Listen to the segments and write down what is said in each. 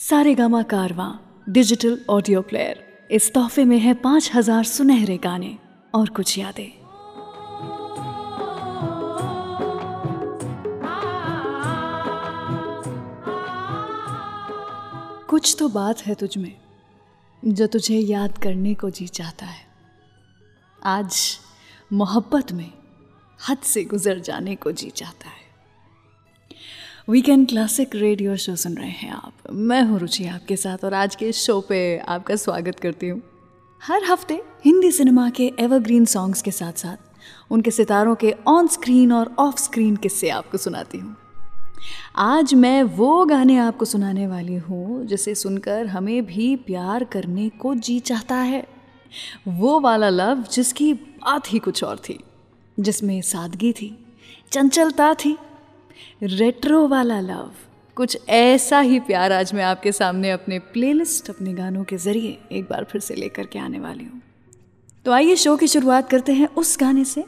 सारे गामा कारवा digital audio player इस तोहफे में है पाँच हज़ार सुनहरे गाने और कुछ यादें। कुछ तो बात है तुझ में, जो तुझे याद करने को जी चाहता है। आज मोहब्बत में हद से गुजर जाने को जी चाहता है। वीकेंड क्लासिक रेडियो शो सुन रहे हैं आप। मैं हूँ रुचि आपके साथ और आज के शो पे आपका स्वागत करती हूँ। हर हफ़्ते हिंदी सिनेमा के एवरग्रीन सॉन्ग्स के साथ साथ, उनके सितारों के ऑन स्क्रीन और ऑफ़ स्क्रीन किस्से आपको सुनाती हूँ। आज मैं वो गाने आपको सुनाने वाली हूँ, जिसे सुनकर हमें भी प्यार करने को जी चाहता है। वो वाला लव जिसकी बात ही कुछ और थी, जिसमें सादगी थी, चंचलता थी रेट्रो वाला लव कुछ ऐसा ही प्यार आज मैं आपके सामने अपने प्लेलिस्ट अपने गानों के ज़रिए एक बार फिर से लेकर के आने वाली हूँ। तो आइए शो की शुरुआत करते हैं उस गाने से,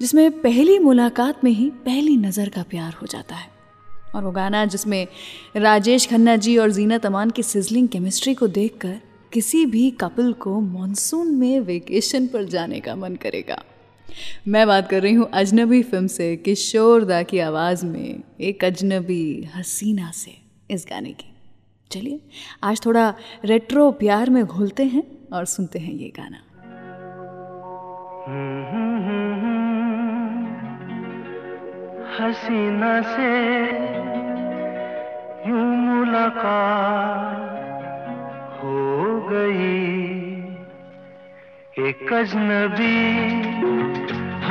जिसमें पहली मुलाकात में ही पहली नज़र का प्यार हो जाता है। और वो गाना जिसमें राजेश खन्ना जी और जीना तमान की सिजलिंग केमिस्ट्री को देखकर किसी भी कपल को मॉनसून में वेकेशन पर जाने का मन करेगा। मैं बात कर रही हूँ अजनबी फ़िल्म से किशोर दा की आवाज़ में एक अजनबी हसीना से इस गाने की। चलिए, आज थोड़ा रेट्रो प्यार में घुलते हैं और सुनते हैं ये गाना। हसीना से यूँ मुलाकात हो गई। एक अजनबी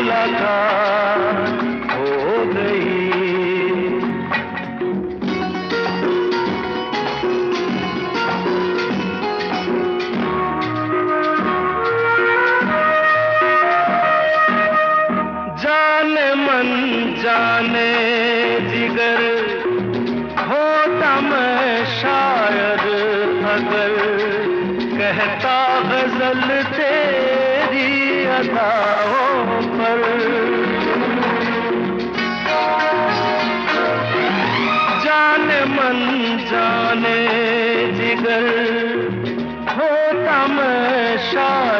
यूँ मुलाकात हो गई। जाने मन जाने जिगर होता मैं शायद अगर कहता गज़ल तेरी अदाओं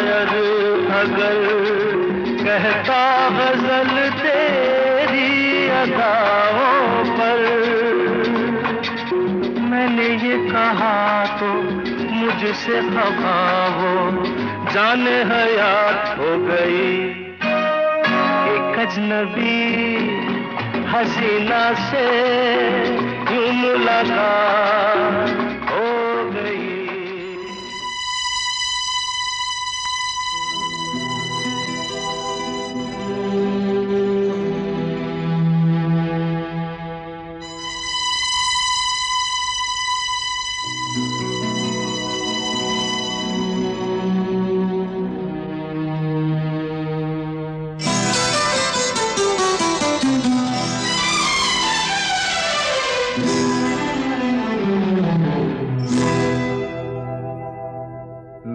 शायद अगर कहता गज़ल तेरी अदाओं पर, मैंने ये कहा तो मुझसे खफा हो जाने हयात हो गई। एक अजनबी हसीना से यूँ मुलाकात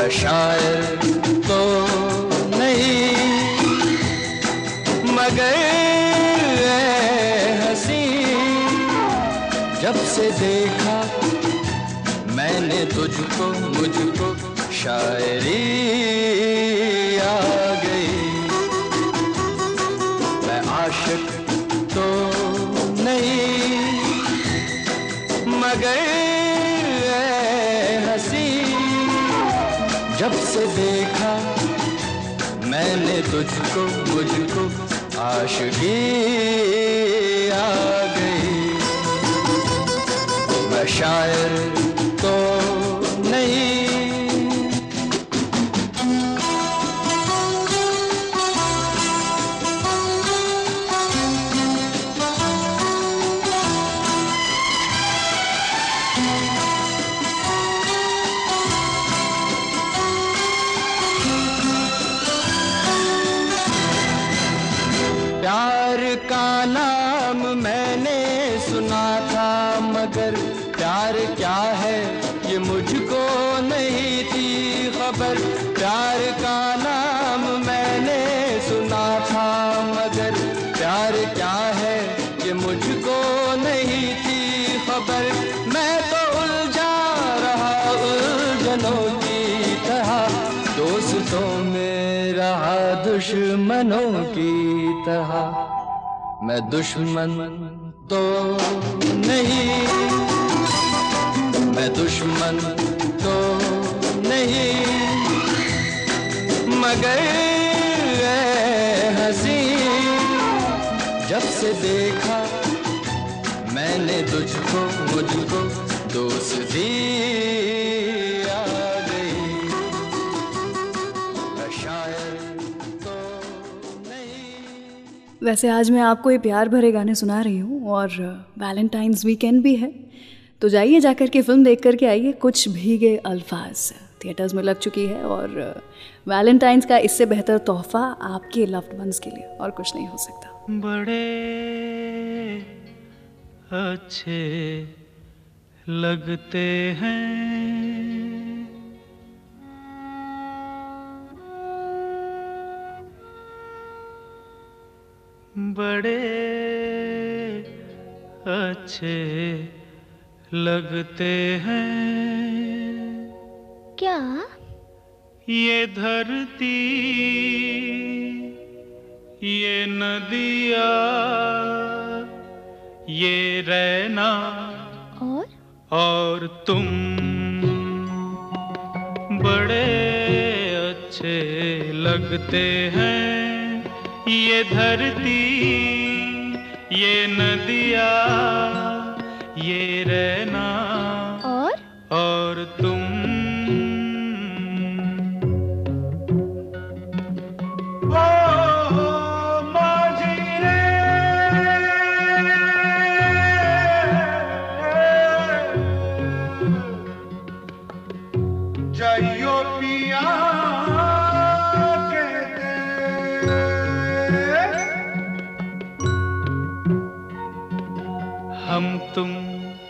मैं शायर तो नहीं। मगर हसी। जब से देखा मैंने तुझको, मुझको शायरी आ गई। मैं आशिक तो नहीं। मगर से देखा मैंने तुझको मुझको आशगी आ गई। मैं शायर दुश्मन तो नहीं। मैं दुश्मन तो नहीं। मगर हँसी। जब से देखा मैंने तुझको, मुझको, दोस्ती आ वैसे आज मैं आपको ये प्यार भरे गाने सुना रही हूँ और वैलेंटाइंस वीकेंड भी है। तो जाइए, जाकर के फ़िल्म देख करके आइए। कुछ भीगे अल्फाज थिएटर्स में लग चुकी है और वैलेंटाइंस का इससे बेहतर तोहफा आपके लव्ड वंस के लिए और कुछ नहीं हो सकता। बड़े, अच्छे लगते हैं। बड़े अच्छे लगते हैं। क्या? ये धरती ये नदिया ये रहना और? और तुम बड़े अच्छे लगते हैं। ये धरती ये नदिया ये रहना।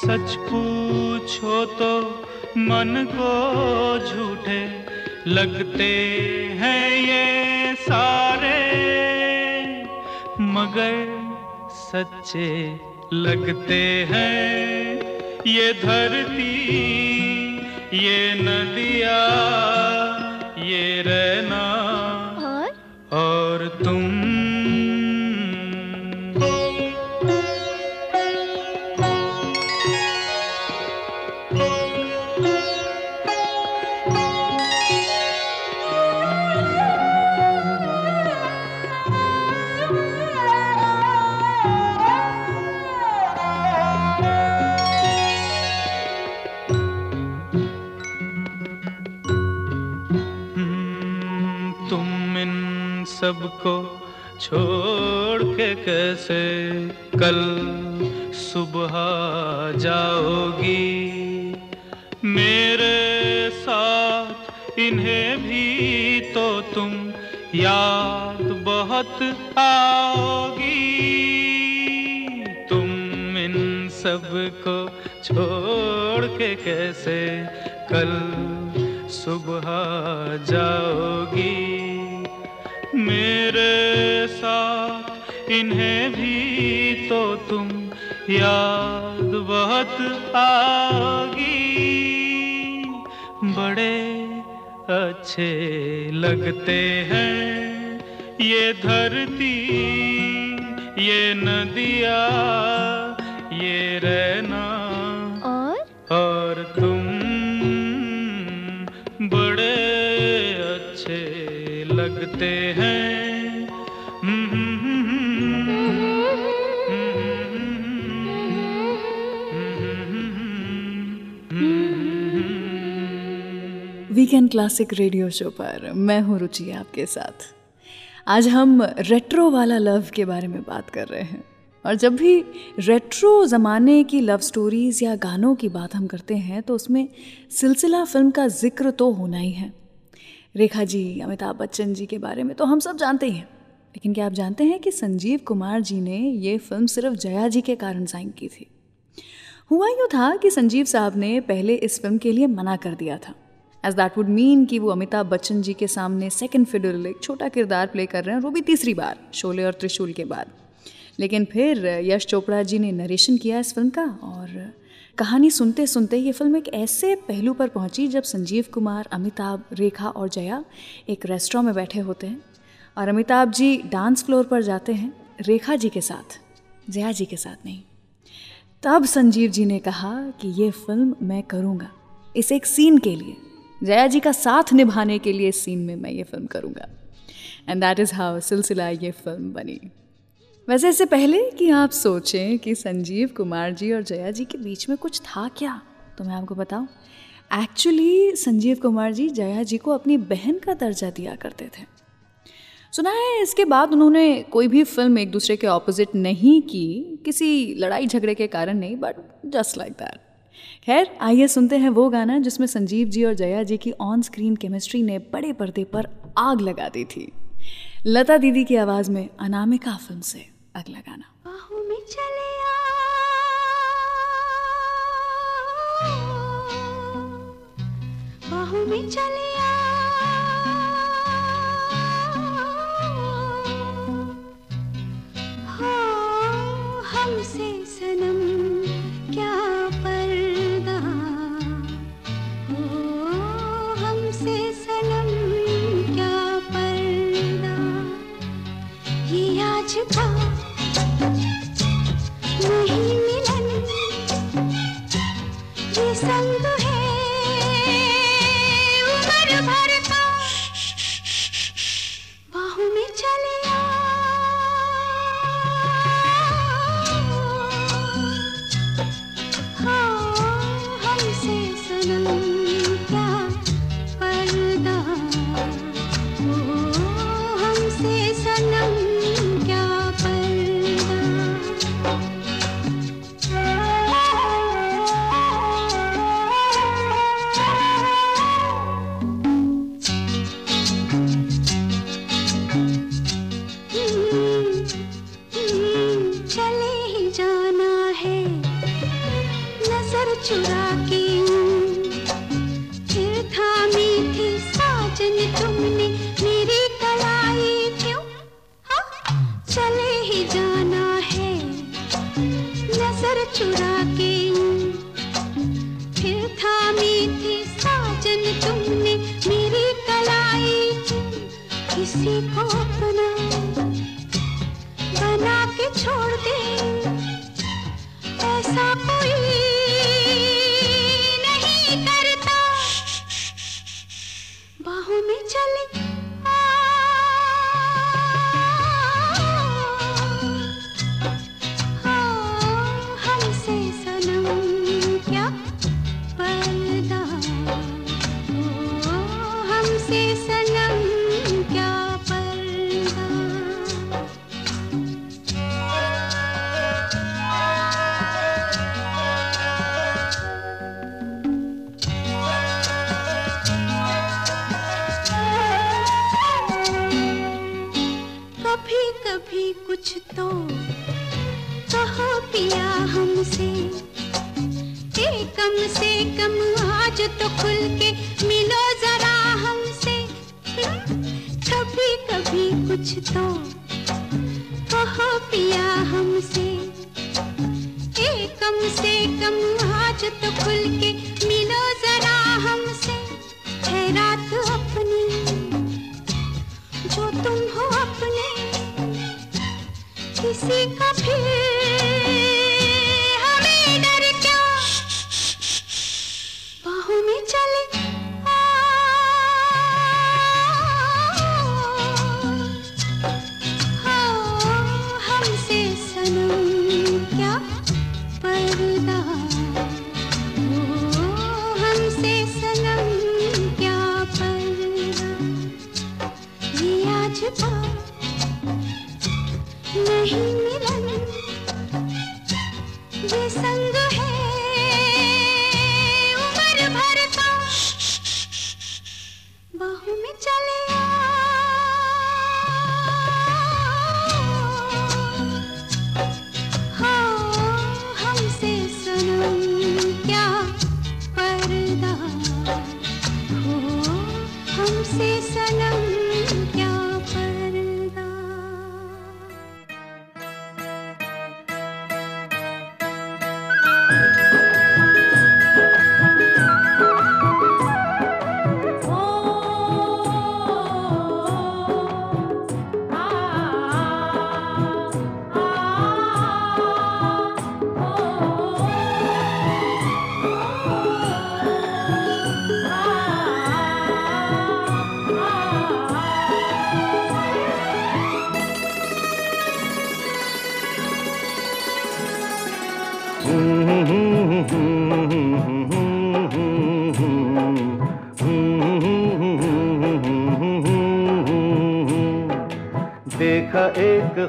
सच पूछो तो मन को झूठे लगते हैं ये सारे, मगर सच्चे लगते हैं। ये धरती, ये नदिया, ये रहना सबको छोड़ के कैसे कल सुबह जाओगी? मेरे साथ इन्हें भी तो तुम याद बहुत आओगी। तुम इन सबको छोड़ के कैसे कल सुबह जाओगी? मेरे साथ, इन्हें भी तो तुम याद बहुत आओगी बड़े अच्छे लगते हैं ये धरती, ये नदिया, ये रहना। लगते हैं। वीकेंड क्लासिक रेडियो शो पर मैं हूँ रुचि आपके साथ। आज हम रेट्रो वाला लव के बारे में बात कर रहे हैं। और जब भी रेट्रो ज़माने की लव स्टोरीज़ या गानों की बात हम करते हैं तो उसमें सिलसिला फ़िल्म का ज़िक्र तो होना ही है। रेखा जी, अमिताभ बच्चन जी के बारे में तो हम सब जानते ही हैं। लेकिन क्या आप जानते हैं कि संजीव कुमार जी ने ये फ़िल्म सिर्फ़ जया जी के कारण साइन की थी? हुआ यूँ था कि संजीव साहब ने पहले इस फ़िल्म के लिए मना कर दिया था। एज दैट वुड मीन कि वो अमिताभ बच्चन जी के सामने सेकेंड फिडल एक छोटा किरदार प्ले कर रहे हैं वो भी तीसरी बार, शोले और त्रिशूल के बाद। लेकिन फिर यश चोपड़ा जी ने नरेशन किया इस फ़िल्म का, और कहानी सुनते सुनते ये फ़िल्म एक ऐसे पहलू पर पहुँची जब संजीव कुमार, अमिताभ, रेखा और जया एक रेस्टोरेंट में बैठे होते हैं और अमिताभ जी डांस फ्लोर पर जाते हैं, रेखा जी के साथ, जया जी के साथ नहीं। तब संजीव जी ने कहा कि ये फ़िल्म मैं करूँगा, इस एक सीन के लिए, जया जी का साथ निभाने के लिए इस सीन में मैं ये फ़िल्म करूँगा। एंड दैट इज़ हाउ सिलसिला ये फ़िल्म बनी। वैसे इससे पहले कि आप सोचें कि संजीव कुमार जी और जया जी के बीच में कुछ था क्या? तो मैं आपको बताऊँ एक्चुअली संजीव कुमार जी जया जी को अपनी बहन का दर्जा दिया करते थे। सुना है, इसके बाद उन्होंने कोई भी फ़िल्म एक दूसरे के ऑपोजिट नहीं की, किसी लड़ाई झगड़े के कारण नहीं बट जस्ट लाइक दैट खैर, आइए सुनते हैं वो गाना जिसमें संजीव जी और जया जी की ऑन स्क्रीन केमिस्ट्री ने बड़े पर्दे पर आग लगा दी थी। लता दीदी की आवाज़ में अनामिका फ़िल्म से। अगला गाना। बाहों में चले बाहों में चले चुरा के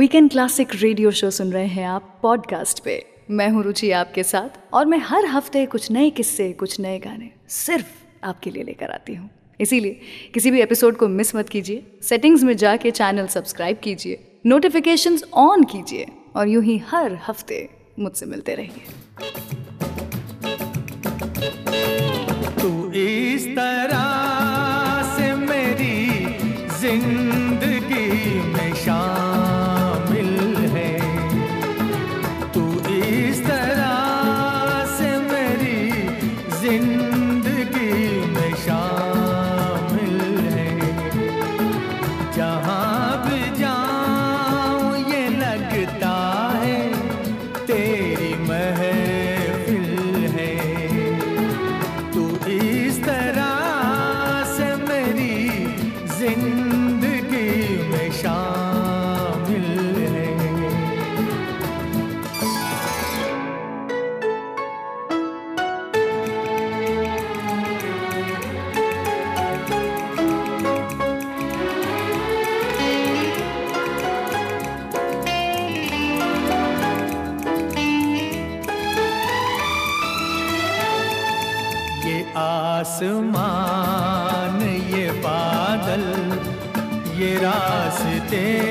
वीकेंड क्लासिक रेडियो शो सुन रहे हैं आप पॉडकास्ट पे। मैं हूँ रुचि आपके साथ और मैं हर हफ़्ते कुछ नए किस्से, कुछ नए गाने सिर्फ़ आपके लिए लेकर आती हूँ। इसीलिए किसी भी एपिसोड को मिस मत कीजिए। सेटिंग्स में जाके चैनल सब्सक्राइब कीजिए। नोटिफिकेशंस ऑन कीजिए और यूँ ही हर हफ़्ते मुझसे मिलते रहिए। तू इस तरह से मेरी ज़िंदगी आसमान ये बादल ये रास्ते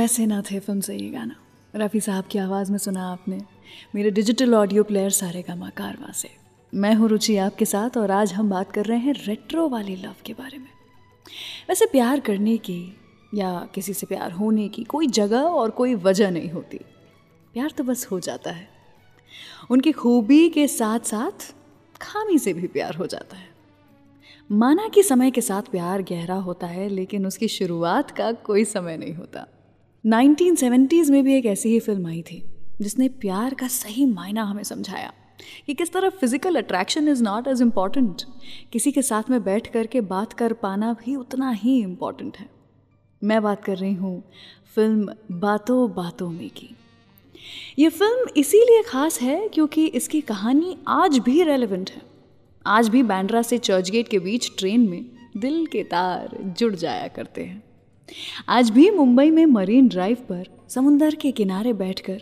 ऐसे ना थे फ़िल्म से ये गाना। रफ़ी साहब की आवाज़ में सुना आपने। मेरे डिजिटल ऑडियो प्लेयर सारे का कारवा से मैं हूँ रुचि आपके साथ और आज हम बात कर रहे हैं रेट्रो वाली लव के बारे में। वैसे प्यार करने की या किसी से प्यार होने की कोई जगह और कोई वजह नहीं होती। प्यार तो बस हो जाता है। उनकी खूबी के साथ साथ खामी से भी प्यार हो जाता है। माना कि समय के साथ प्यार गहरा होता है, लेकिन उसकी शुरुआत का कोई समय नहीं होता। 1970s में भी एक ऐसी ही फ़िल्म आई थी, जिसने प्यार का सही मायना हमें समझाया, कि किस तरह physical attraction is not as important किसी के साथ में बैठ कर के बात कर पाना भी उतना ही इंपॉर्टेंट है। मैं बात कर रही हूँ फ़िल्म बातों बातों में की। ये फ़िल्म इसीलिए ख़ास है क्योंकि इसकी कहानी आज भी रेलेवेंट है। आज भी बैंड्रा से चर्चगेट के बीच ट्रेन में दिल के तार जुड़ जाया करते हैं। आज भी मुंबई में मरीन ड्राइव पर समुंदर के किनारे बैठकर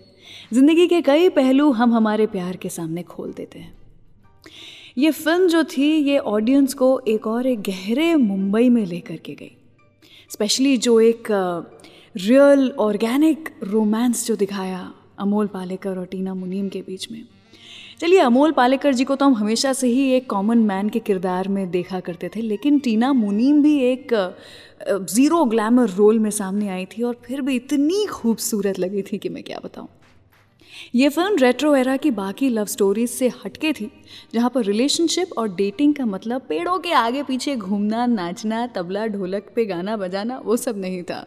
ज़िंदगी के कई पहलू हम हमारे प्यार के सामने खोल देते हैं। ये फ़िल्म जो थी, ये ऑडियंस को एक और एक गहरे मुंबई में लेकर के गई। स्पेशली जो एक रियल ऑर्गेनिक रोमांस जो दिखाया अमोल पालेकर और टीना मुनीम के बीच में। चलिए, अमोल पालेकर जी को तो हम हमेशा से ही एक कॉमन मैन के किरदार में देखा करते थे, लेकिन टीना मुनीम भी एक ज़ीरो ग्लैमर रोल में सामने आई थी और फिर भी इतनी खूबसूरत लगी थी कि मैं क्या बताऊँ। ये फ़िल्म रेट्रो एरा की बाकी लव स्टोरीज से हटके थी, जहाँ पर रिलेशनशिप और डेटिंग का मतलब पेड़ों के आगे पीछे घूमना, नाचना, तबला, ढोलक पे गाना बजाना, वो सब नहीं था।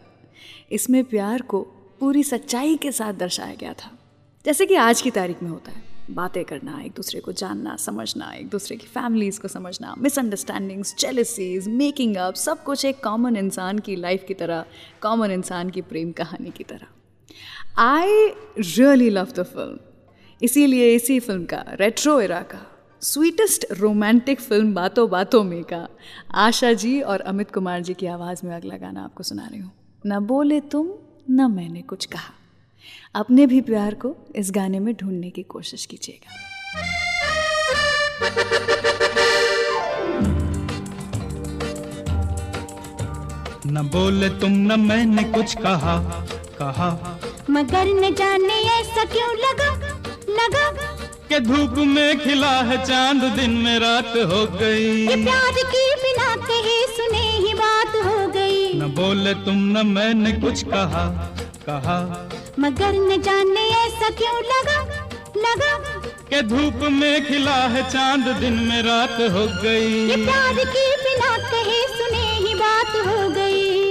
इसमें प्यार को पूरी सच्चाई के साथ दर्शाया गया था, जैसे कि आज की तारीख में होता है। बातें करना, एक दूसरे को जानना, समझना, एक दूसरे की फैमिलीज़ को समझना मिसअंडरस्टैंडिंग्स जेलसीज मेकिंग अप सब कुछ एक कॉमन इंसान की लाइफ की तरह कॉमन इंसान की प्रेम कहानी की तरह। I really love the film इसीलिए इसी फ़िल्म का रेट्रो एरा का स्वीटेस्ट रोमांटिक फ़िल्म बातों बातों में का, आशा जी और अमित कुमार जी की आवाज़ में अगला गाना आपको सुना रही हूँ। न बोले तुम, न मैंने कुछ कहा। अपने भी प्यार को इस गाने में ढूँढने की कोशिश कीजिएगा। न बोले तुम न मैंने कुछ कहा कहा। मगर न जाने ऐसा क्यों लगा लगा? के धूप में खिला है चाँद दिन में रात हो गई। ये प्यार की बिना कहे सुने ही बात हो गई। न बोले तुम न मैंने कुछ कहा कहा। मगर न जाने ऐसा क्यों लगा? लगा। के धूप में खिला है चाँद दिन में रात हो गई। ये प्यार की बिना कहे सुने ही बात हो गई।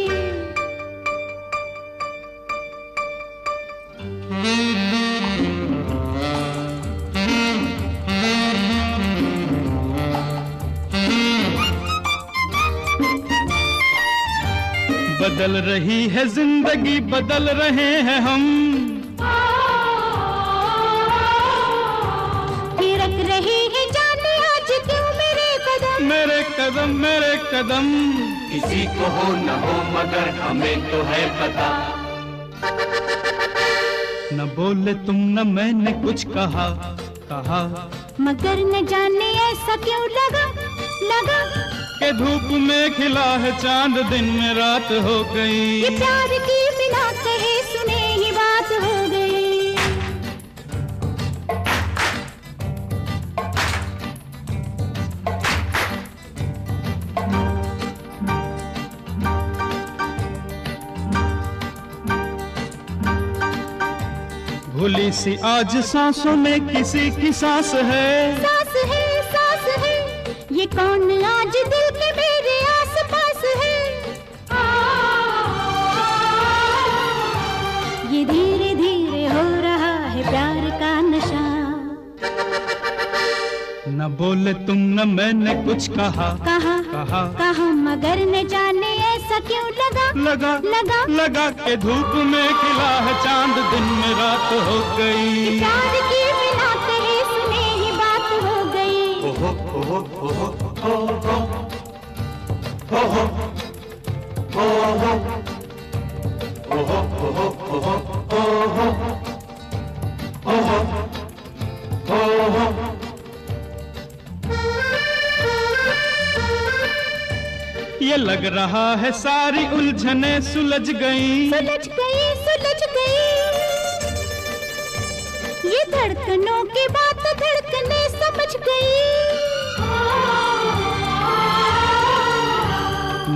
बदल रही है ज़िंदगी बदल रहे हैं हम। थिरक रही है जाने आज क्यों मेरे कदम। मेरे कदम मेरे कदम। किसी को हो न हो मगर हमें तो है पता। न बोले तुम न मैंने कुछ कहा। कहा। मगर न जाने ऐसा क्यों लगा? लगा के धूप में खिला है चाँद दिन में रात हो ये गई प्यार की बिना कहे सुने ही बात हो गई। भूली सी आज सांसों में किसी की सांस है। सास है सास है ये कौन आज दिल न बोले तुम न मैंने कुछ कहा कहा कहा कहा मगर न जाने ऐसा क्यों लगा लगा लगा लगा के धूप में खिला है चाँद दिन में रात हो गई प्यार की बिना कहे सुने ही बात हो गई ये लग रहा है सारी उलझने सुलझ गई। सुलझ गई सुलझ गई। ये धड़कनों की बात धड़कने समझ गई।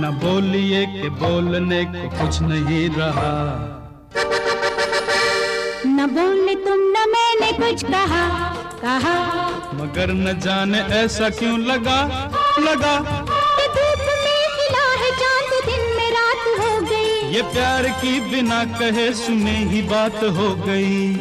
न बोलिए के बोलने को कुछ नहीं रहा। न बोले तुम न मैंने कुछ कहा कहा। मगर न जाने ऐसा क्यों लगा लगा। ये प्यार की बिना कहे सुने ही बात हो गई।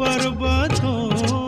पर्वतों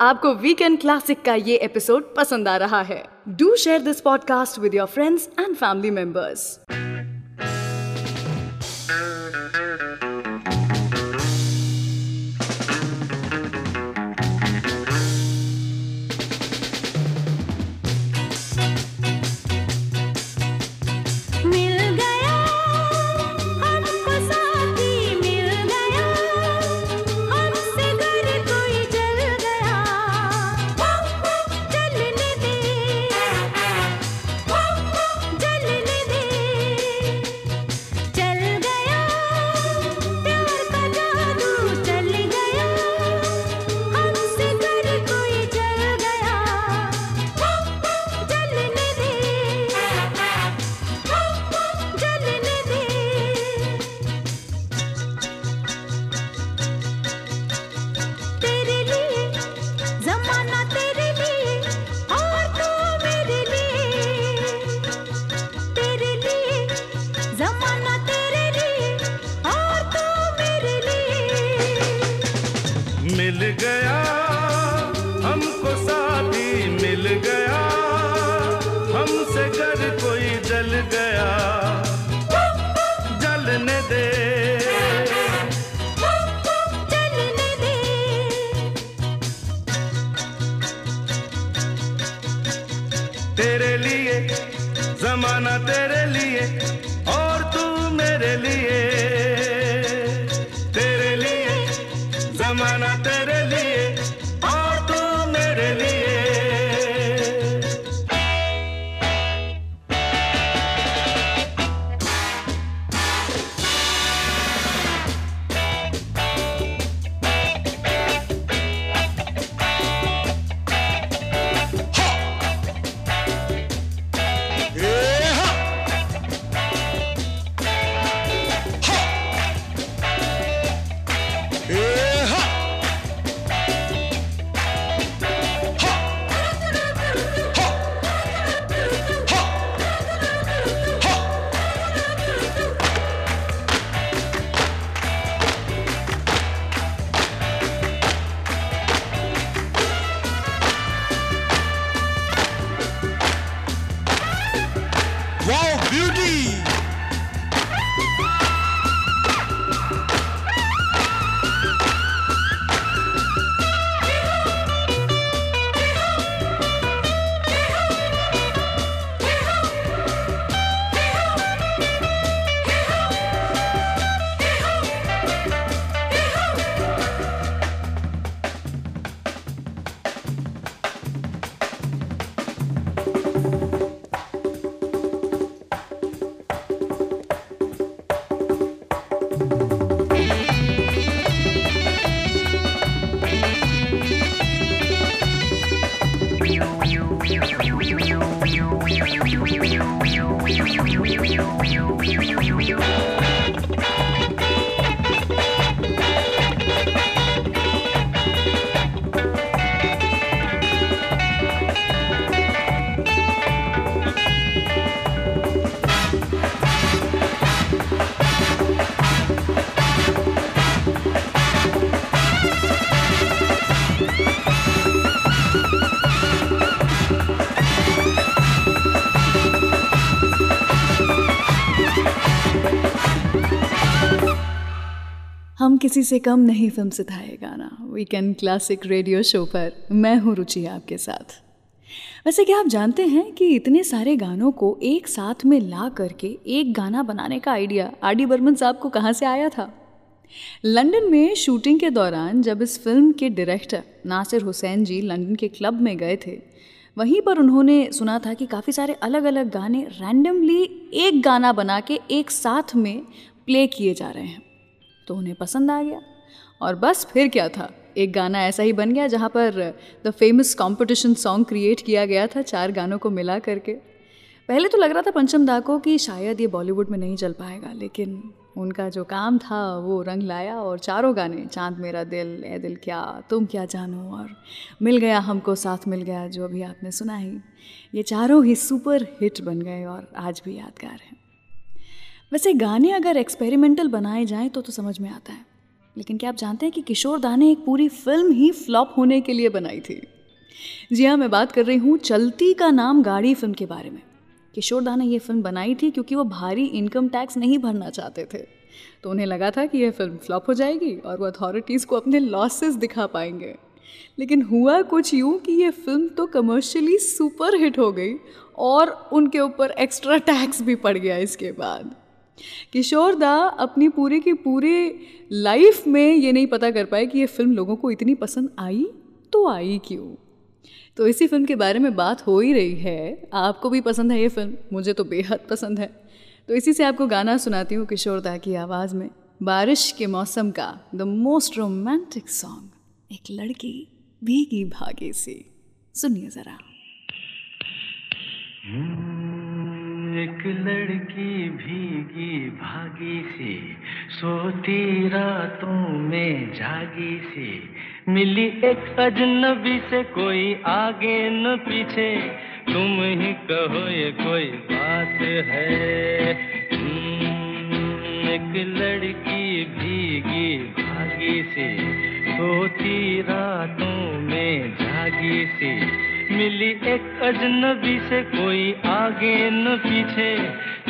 आपको वीकेंड क्लासिक का ये एपिसोड पसंद आ रहा है। Do share this podcast with your friends and family members किसी से कम नहीं फ़िल्म सिताए गाना। वीकेंड क्लासिक रेडियो शो पर मैं हूँ रुचि आपके साथ। वैसे क्या आप जानते हैं कि इतने सारे गानों को एक साथ में ला करके एक गाना बनाने का आइडिया आर डी बर्मन साहब को कहाँ से आया था? लंदन में शूटिंग के दौरान जब इस फ़िल्म के डायरेक्टर नासिर हुसैन जी लंदन के क्लब में गए थे, वहीं पर उन्होंने सुना था कि काफ़ी सारे अलग अलग गाने रैंडमली एक गाना बना के एक साथ में प्ले किए जा रहे हैं। तो उन्हें पसंद आ गया। और बस फिर क्या था? एक गाना ऐसा ही बन गया जहाँ पर the famous competition song create किया गया था चार गानों को मिला करके। पहले तो लग रहा था पंचम दा को कि शायद ये बॉलीवुड में नहीं चल पाएगा, लेकिन उनका जो काम था वो रंग लाया और चारों गाने, चाँद मेरा दिल ए दिल क्या, तुम क्या जानो, और मिल गया हमको, साथ मिल गया, जो अभी आपने सुना ही। ये चारों ही सुपर हिट बन गए और आज भी यादगार हैं। वैसे गाने अगर एक्सपेरिमेंटल बनाए जाएँ तो तो समझ में आता है। लेकिन क्या आप जानते हैं कि किशोर दा ने एक पूरी फ़िल्म ही फ्लॉप होने के लिए बनाई थी? जी हाँ मैं बात कर रही हूँ चलती का नाम गाड़ी फ़िल्म के बारे में। किशोर दा ने यह फ़िल्म बनाई थी क्योंकि वो भारी इनकम टैक्स नहीं भरना चाहते थे। तो उन्हें लगा था कि यह फ़िल्म फ्लॉप हो जाएगी और वो अथॉरिटीज़ को अपने लॉसेस दिखा पाएँगे। लेकिन हुआ कुछ यूँ कि यह फ़िल्म तो कमर्शियली सुपर हिट हो गई और उनके ऊपर एक्स्ट्रा टैक्स भी पड़ गया इसके बाद। किशोर दा अपनी पूरी की पूरी लाइफ में ये नहीं पता कर पाए कि ये फ़िल्म लोगों को इतनी पसंद आई तो आई क्यों? तो इसी फ़िल्म के बारे में बात हो ही रही है। आपको भी पसंद है ये फ़िल्म? मुझे तो बेहद पसंद है। तो इसी से आपको गाना सुनाती हूँ किशोर दा की आवाज़ में। बारिश के मौसम का द मोस्ट रोमांटिक सॉन्ग। एक लड़की भीगी भागी सी। सुनिए ज़रा। एक लड़की भीगी भागी सी सोती रातों में जागी सी। मिली एक अजनबी से कोई आगे न पीछे तुम ही कहो ये कोई बात है। हम्म, एक लड़की भीगी भागी सी सोती रातों में जागी सी। मिली एक अजनबी से कोई आगे न पीछे।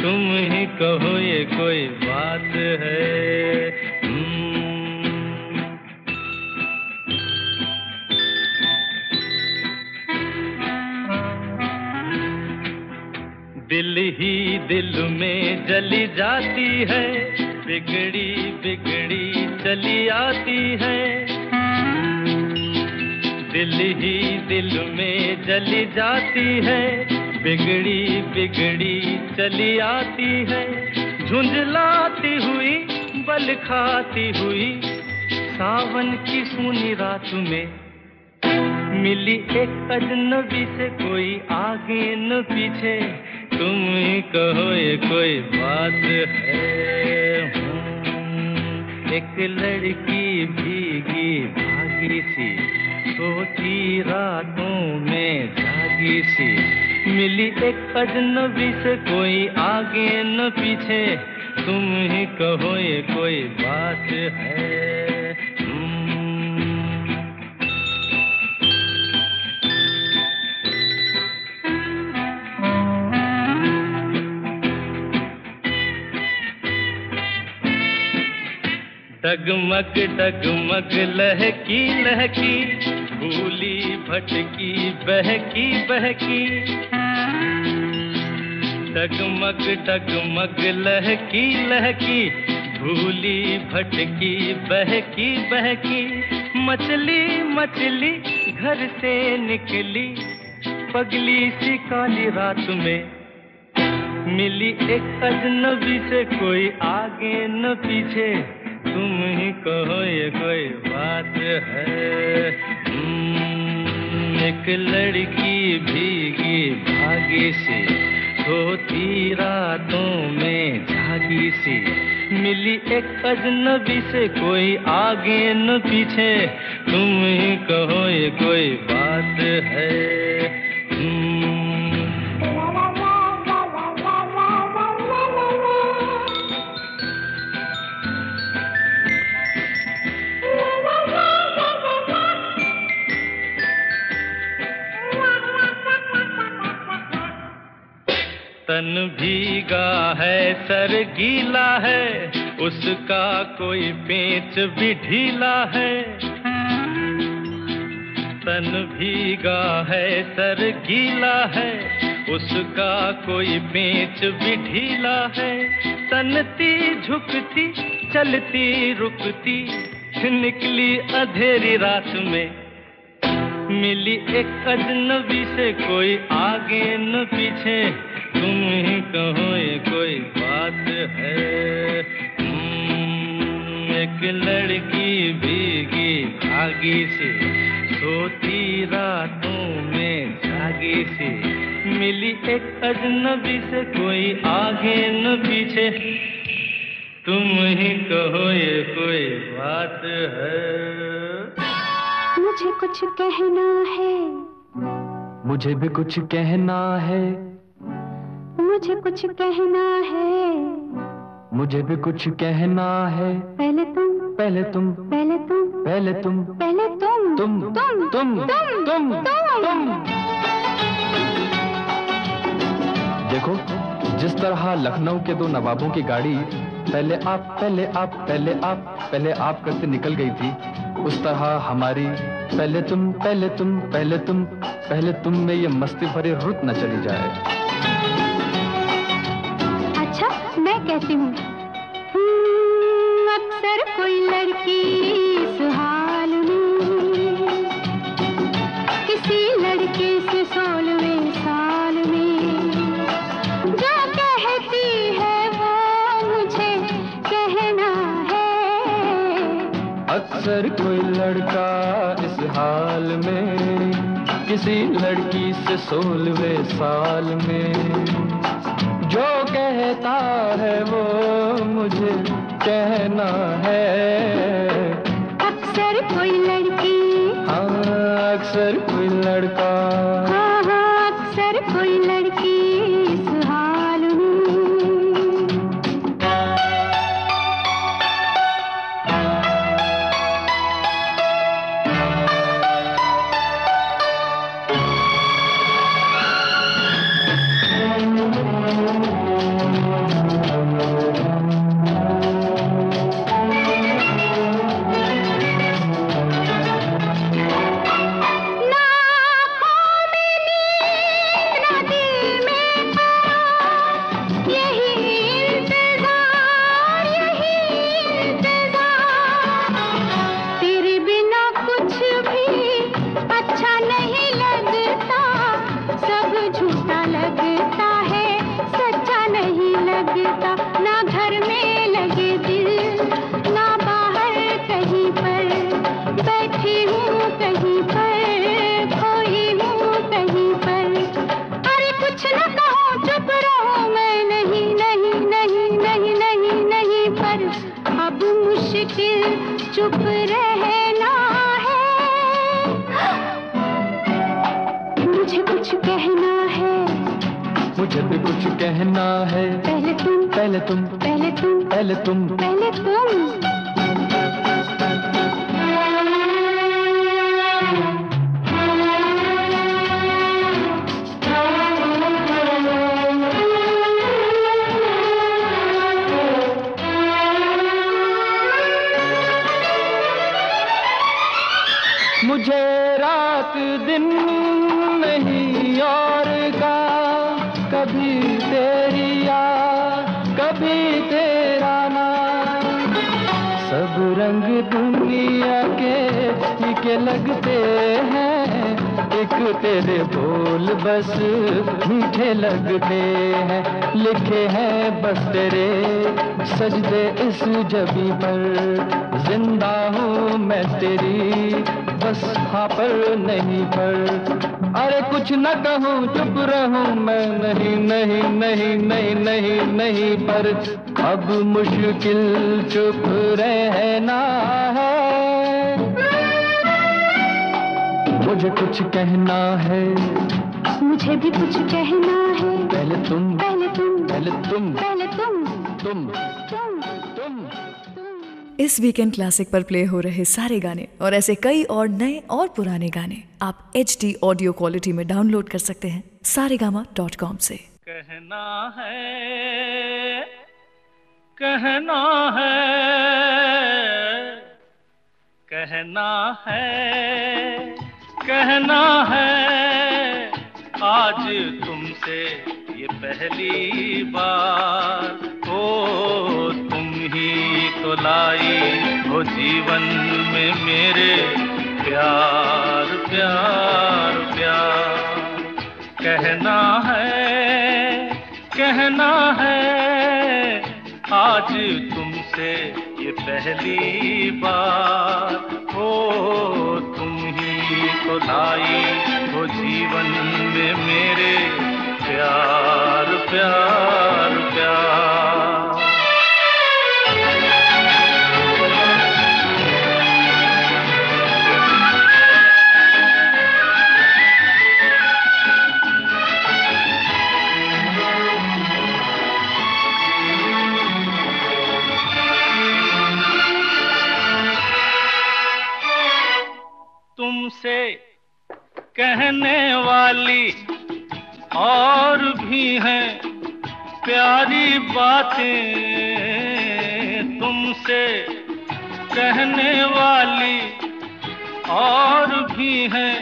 तुम ही कहो ये कोई बात है। हम्म, दिल ही दिल में जली जाती है। बिगड़ी बिगड़ी चली आती है। दिल ही दिल में जली जाती है बिगड़ी बिगड़ी चली आती है। झुंझलाती हुई बल खाती हुई सावन की सुनी रात में। मिली एक अजनबी से कोई आगे न पीछे तुम ही कहो ये कोई बात है। हम्म, एक लड़की भीगी भागी सी। सोती रातों में जागी सी। मिली एक अजनबी से कोई आगे न पीछे। तुम ही कहो ये कोई बात है। हम्म, डगमग डगमग लहकी लहकी। भूली भटकी, बहकी बहकी। डगमग डगमग, लहकी लहकी। भूली भटकी, बहकी बहकी। मछली मछली घर से निकली। पगली सी काली रात में मिली एक अजनबी से कोई आगे न पीछे। तुम ही कहो, ये कोई बात है। एक लड़की भीगी भागी से होती रातों में जागी सी। मिली एक अजनबी से कोई आगे न पीछे तुम ही कहो ये कोई बात है। हम्म, तन भीगा है सर गीला है, उसका कोई पेच भी ढीला है। तन भीगा है सर गीला है, उसका कोई पेच भी ढीला है। तनती झुकती, चलती, रुकती, निकली अधेरी रात में। मिली एक अजनबी से कोई आगे न पीछे। तुम ही कहो ये कोई बात है। हम्म, एक लड़की भीगी भागी सी। सोती रातों में जागी सी। मिली एक अजनबी से कोई आगे न पीछे। तुम ही कहो ये कोई बात है। मुझे कुछ कहना है। मुझे भी कुछ कहना है। मुझे कुछ कहना है। मुझे भी कुछ कहना है। पहले तुम पहले तुम पहले तुम पहले तुम पहले तुम तुम तुम तुम तुम तुम देखो जिस तरह लखनऊ के दो नवाबों की गाड़ी पहले आप पहले आप पहले आप पहले आप करते निकल गई थी उस तरह हमारी पहले तुम पहले तुम पहले तुम पहले तुम में ये मस्ती भरी रुत न चली जाए। कहती हूँ। अक्सर कोई लड़की हाल में किसी लड़के से सोलहवें साल में। जो कहती है वो मुझे कहना है। अक्सर कोई लड़का इस हाल में, किसी लड़की से सोलहवें साल में। जो कहता है वो मुझे कहना है। अक्सर कोई लड़की हाँ अक्सर कोई लड़का है। पहले तुम पहले तुम पहले तुम पहले तुम पहले सब रंग दुनिया के फीके लगते हैं। एक तेरे बोल बस मीठे लगते हैं। लिखे हैं बस तेरे सजदे इस जबी पर। ज़िंदा हूँ मैं तेरी बस हाँ पर नहीं पर। अरे कुछ न कहूँ, चुप रहूँ मैं। नहीं नहीं नहीं नहीं नहीं नहीं पर। अब मुश्किल चुप रहना है। मुझे कुछ कहना है। मुझे भी कुछ कहना है। पहले तुम पहले तुम पहले तुम पहले तुम तुम तुम तुम। इस वीकेंड क्लासिक पर प्ले हो रहे सारे गाने और ऐसे कई और नए और पुराने गाने आप एच डी ऑडियो क्वालिटी में डाउनलोड कर सकते हैं सारे डॉट कॉम से। कहना है कहना है कहना है कहना है। आज तुमसे ये पहली बार ओ तुम ही तो लाई हो जीवन में मेरे प्यार प्यार प्यार। कहना है कहना है आज तुमसे ये पहली बार। हो तुम ही तो लाई हो जीवन में मेरे प्यार प्यार प्यार। तुमसे कहने वाली और भी हैं प्यारी बातें तुमसे कहने वाली और भी हैं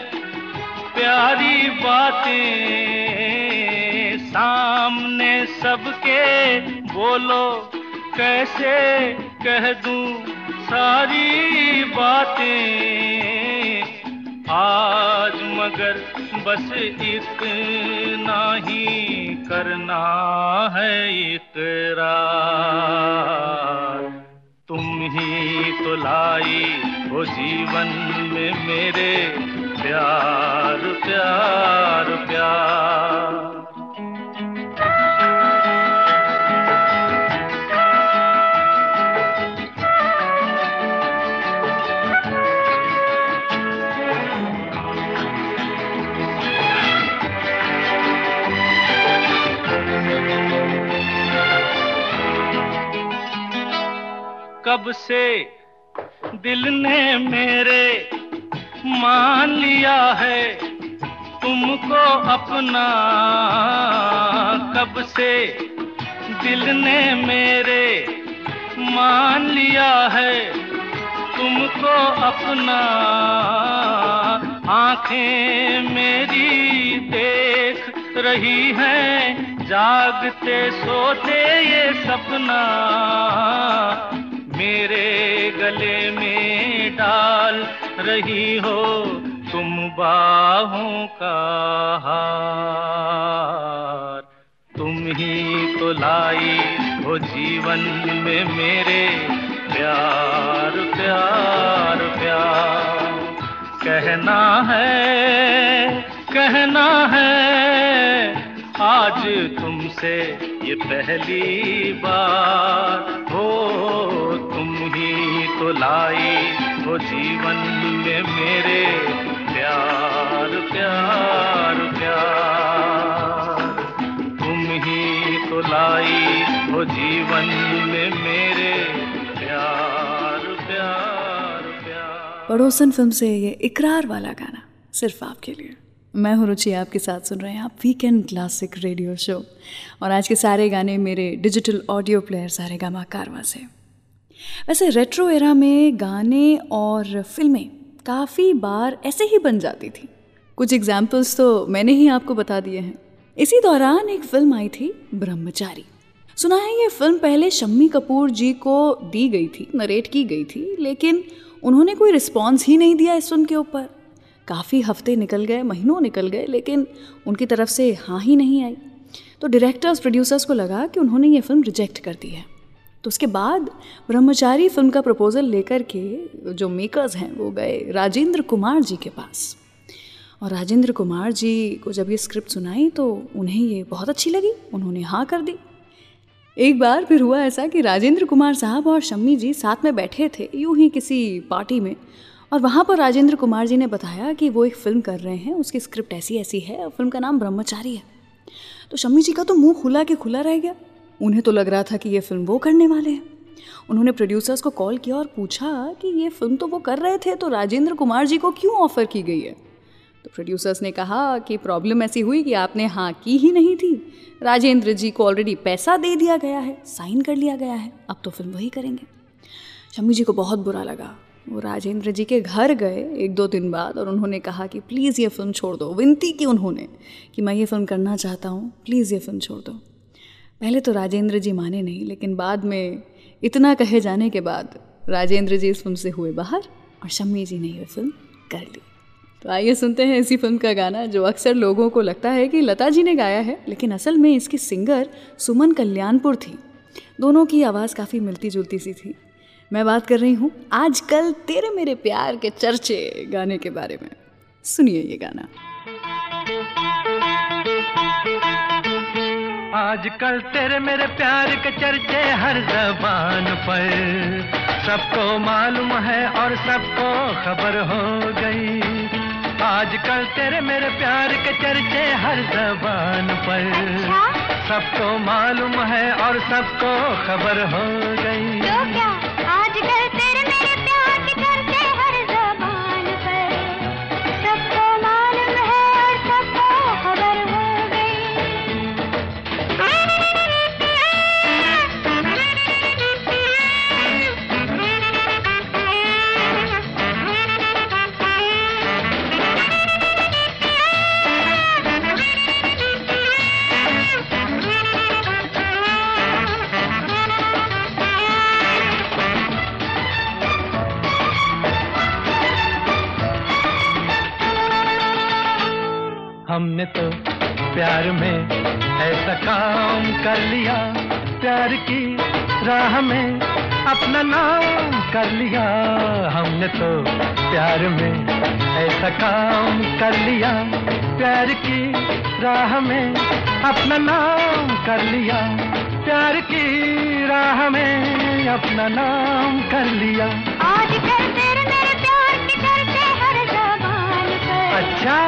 प्यारी बातें। सामने सबके बोलो, कैसे कह दूँ सारी बातें आज मगर बस इतना ही करना है इकरार। तुम ही तो लाई हो जीवन में मेरे प्यार प्यार प्यार। कब से दिल ने मेरे मान लिया है? तुमको अपना कब से दिल ने मेरे मान लिया है? तुमको अपना आँखें मेरी देख रही हैं, जागते सोते ये सपना। मेरे गले में डाल रही हो तुम बाहों का हार। तुम ही तो लाई हो जीवन में मेरे प्यार प्यार प्यार। कहना है कहना है, आज तुमसे ये पहली बार हो लाई हो जीवन में मेरे प्यार प्यार प्यार। तुम हो जीवन में मेरे प्यार प्यार प्यार। पड़ोसन फ़िल्म से ये इकरार वाला गाना, सिर्फ़ आपके लिए। मैं हूँ रुचि, आपके साथ सुन रहे हैं आप वीकेंड क्लासिक रेडियो शो और आज के सारे गाने मेरे digital audio player Saregama Carvaan से। वैसे रेट्रो एरा में गाने और फ़िल्में काफ़ी बार ऐसे ही बन जाती थी। कुछ एग्जाम्पल्स तो मैंने ही आपको बता दिए हैं। इसी दौरान एक फ़िल्म आई थी, ब्रह्मचारी। सुना है ये फ़िल्म पहले शम्मी कपूर जी को दी गई थी नरेट की गई थी, लेकिन उन्होंने कोई रिस्पॉन्स ही नहीं दिया इस फ़िल्म के ऊपर। काफ़ी हफ़्ते निकल गए, महीनों निकल गए, लेकिन उनकी तरफ़ से हाँ ही नहीं आई। तो डायरेक्टर्स प्रोड्यूसर्स को लगा कि उन्होंने ये फ़िल्म रिजेक्ट कर दी है। तो उसके बाद ब्रह्मचारी फ़िल्म का प्रपोज़ल लेकर के जो मेकर्स हैं, वो गए राजेंद्र कुमार जी के पास। और राजेंद्र कुमार जी को जब ये स्क्रिप्ट सुनाई तो उन्हें ये बहुत अच्छी लगी। उन्होंने हाँ कर दी। एक बार फिर हुआ ऐसा कि राजेंद्र कुमार साहब और शम्मी जी साथ में बैठे थे, यूँ ही किसी पार्टी में। और वहाँ पर राजेंद्र कुमार जी ने बताया कि वो एक फ़िल्म कर रहे हैं, उसकी स्क्रिप्ट ऐसी ऐसी है और फ़िल्म का नाम ब्रह्मचारी है। तो शम्मी जी का तो मुँह खुला के खुला रह गया। उन्हें तो लग रहा था कि ये फ़िल्म वो करने वाले हैं। उन्होंने प्रोड्यूसर्स को कॉल किया और पूछा कि ये फ़िल्म तो वो कर रहे थे तो राजेंद्र कुमार जी को क्यों ऑफ़र की गई है? तो प्रोड्यूसर्स ने कहा कि प्रॉब्लम ऐसी हुई कि आपने हाँ की ही नहीं थी। राजेंद्र जी को ऑलरेडी पैसा दे दिया गया है साइन कर लिया गया है, अब तो फ़िल्म वही करेंगे। शम्मी जी को बहुत बुरा लगा। वो राजेंद्र जी के घर गए एक दो दिन बाद और उन्होंने कहा कि प्लीज़ ये फ़िल्म छोड़ दो। विनती की उन्होंने कि मैं ये फ़िल्म करना चाहता हूँ प्लीज़ ये फ़िल्म छोड़ दो। पहले तो राजेंद्र जी माने नहीं, लेकिन बाद में इतना कहे जाने के बाद राजेंद्र जी इस फ़िल्म से हुए बाहर और शम्मी जी ने यह फ़िल्म कर ली। तो आइए सुनते हैं इसी फ़िल्म का गाना, जो अक्सर लोगों को लगता है कि लता जी ने गाया है, लेकिन असल में इसकी सिंगर सुमन कल्याणपुर थी। दोनों की आवाज़ काफ़ी मिलती जुलती सी थी। मैं बात कर रही हूँ आजकल तेरे मेरे प्यार के चर्चे गाने के बारे में। सुनिए ये गाना। आजकल तेरे मेरे प्यार के चर्चे हर जबान पर। सबको मालूम है और सबको खबर हो गई। आजकल तेरे मेरे प्यार के चर्चे हर जबान पर। सबको मालूम है और सबको खबर हो गई। तो क्या? आजकल हमने तो प्यार में ऐसा काम कर लिया। प्यार की राह में अपना नाम कर लिया। हमने तो प्यार में ऐसा काम कर लिया। प्यार की राह में अपना नाम कर लिया। प्यार की राह में अपना नाम कर लिया। आजकल तेरे मेरे प्यार के चर्चे हर जबान पर। अच्छा।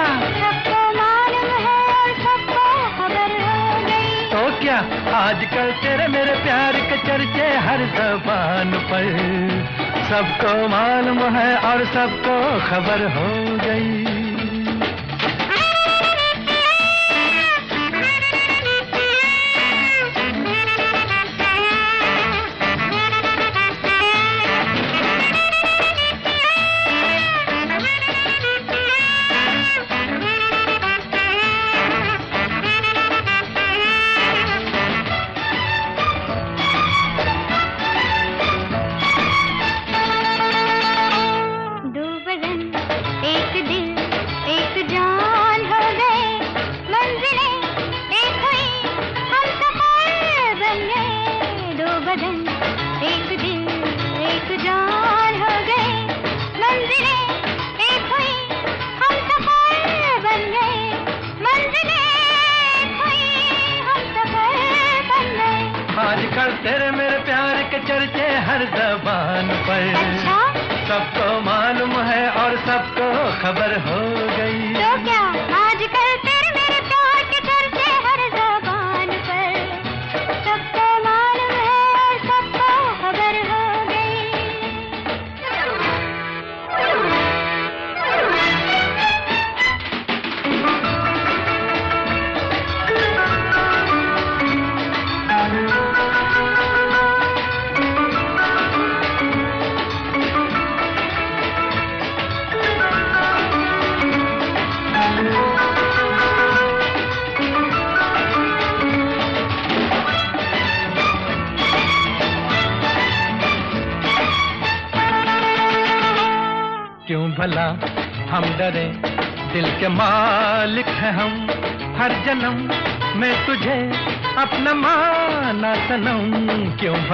आजकल तेरे मेरे प्यार के चर्चे हर जबान पर। सबको मालूम है और सबको खबर हो गई।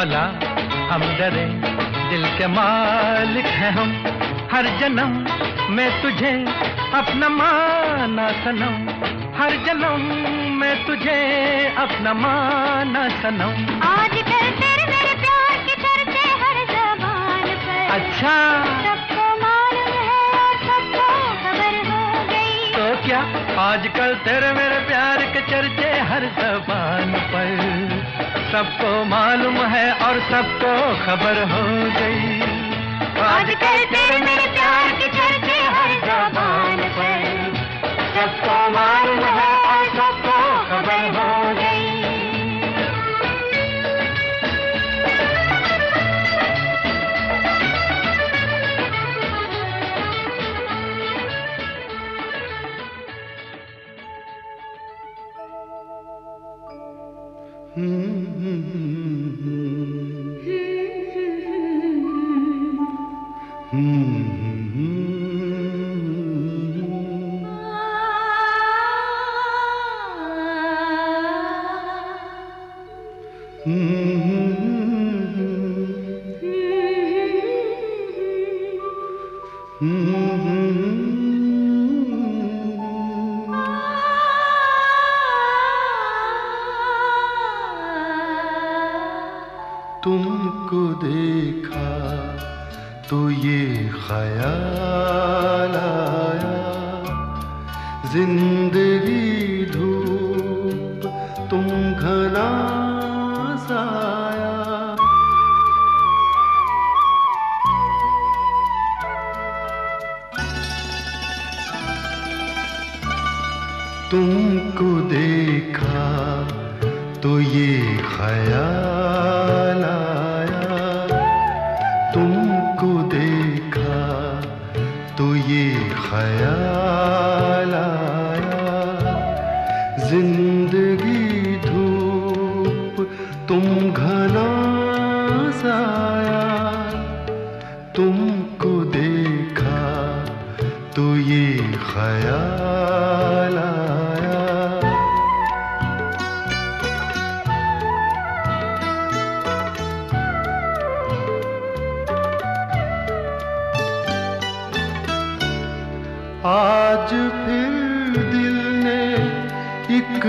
भला हम डरे दिल के मालिक हैं हम। हर जन्म मैं तुझे अपना माना सनम। हर जन्म मैं तुझे अपना माना सनम। आजकल तेरे मेरे प्यार के चर्चे हर जबान पर। अच्छा। सबको मालूम है और सबको खबर हो गई। तो क्या आजकल तेरे मेरे प्यार के चर्चे हर जबान पर? सबको मालूम है और सबको खबर हो गई। आजकल तेरे मेरे प्यार के चर्चे हर जबान पर। सबको मालूम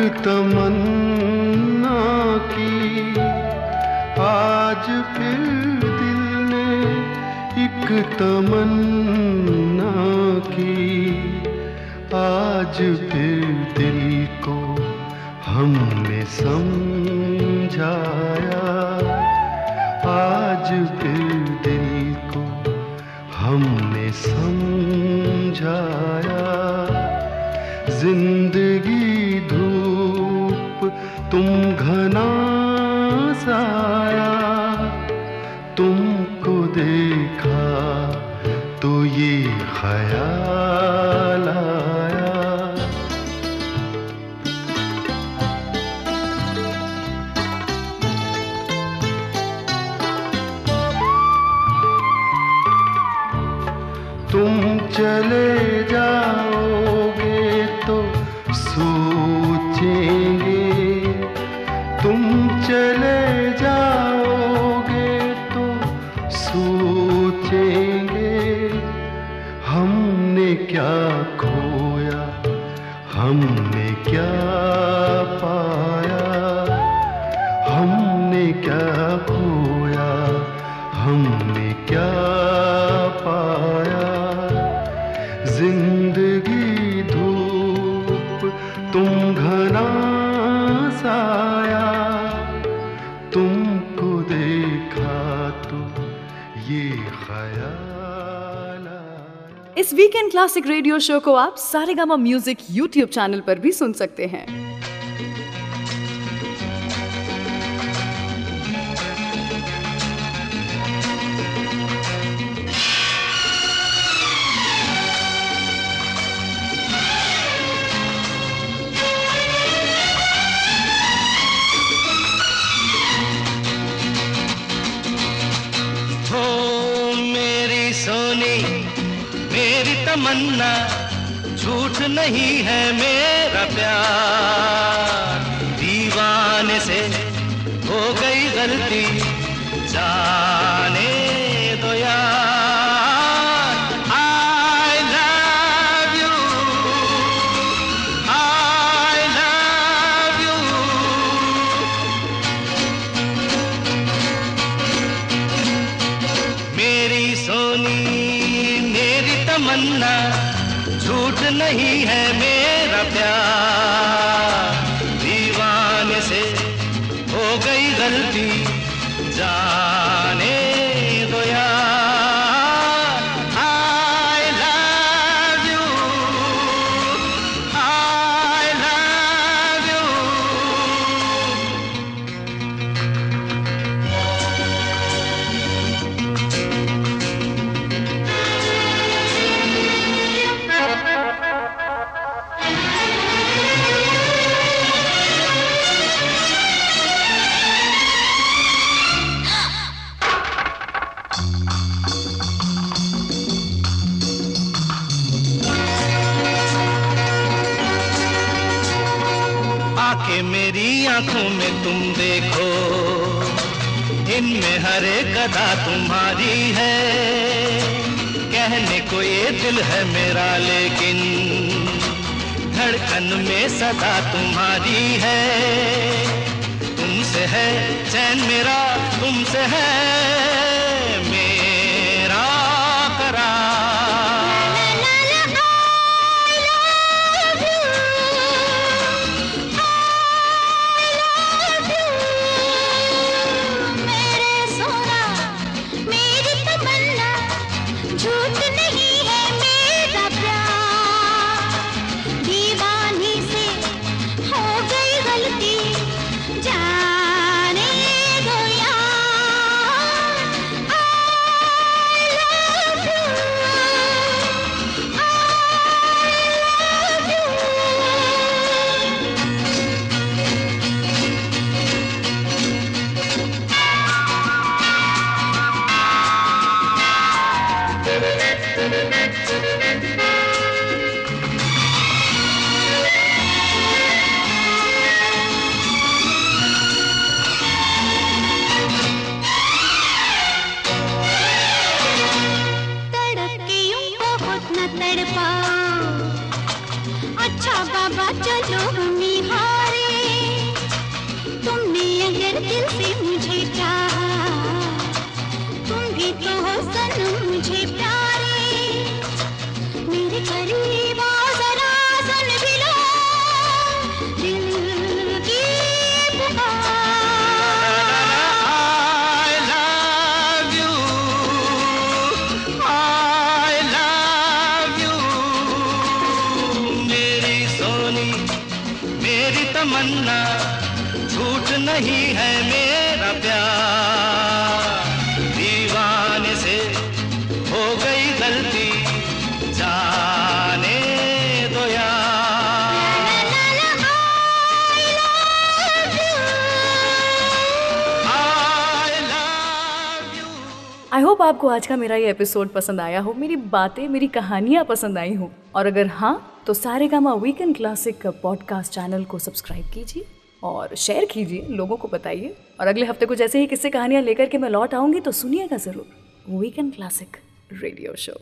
तमन्ना की। आज फिर दिल ने एक तमन्ना की। आज फिर शो को आप सारेगामा म्यूज़िक यूट्यूब चैनल पर भी सुन सकते हैं। तमन्ना झूठ नहीं है मेरा प्यार। दिल है मेरा, लेकिन धड़कन में सदा तुम्हारी है। तुमसे है, चैन मेरा, तुमसे है। आपको आज का मेरा ये एपिसोड पसंद आया हो, मेरी बातें, मेरी कहानियाँ पसंद आई हो, और अगर हाँ तो Saregama weekend classic podcast channel को सब्सक्राइब कीजिए और शेयर कीजिए, लोगों को बताइए। और अगले हफ़्ते कुछ ऐसे ही किस्से कहानियाँ लेकर के मैं लौट आऊँगी तो सुनिएगा ज़रूर वीकेंड क्लासिक रेडियो शो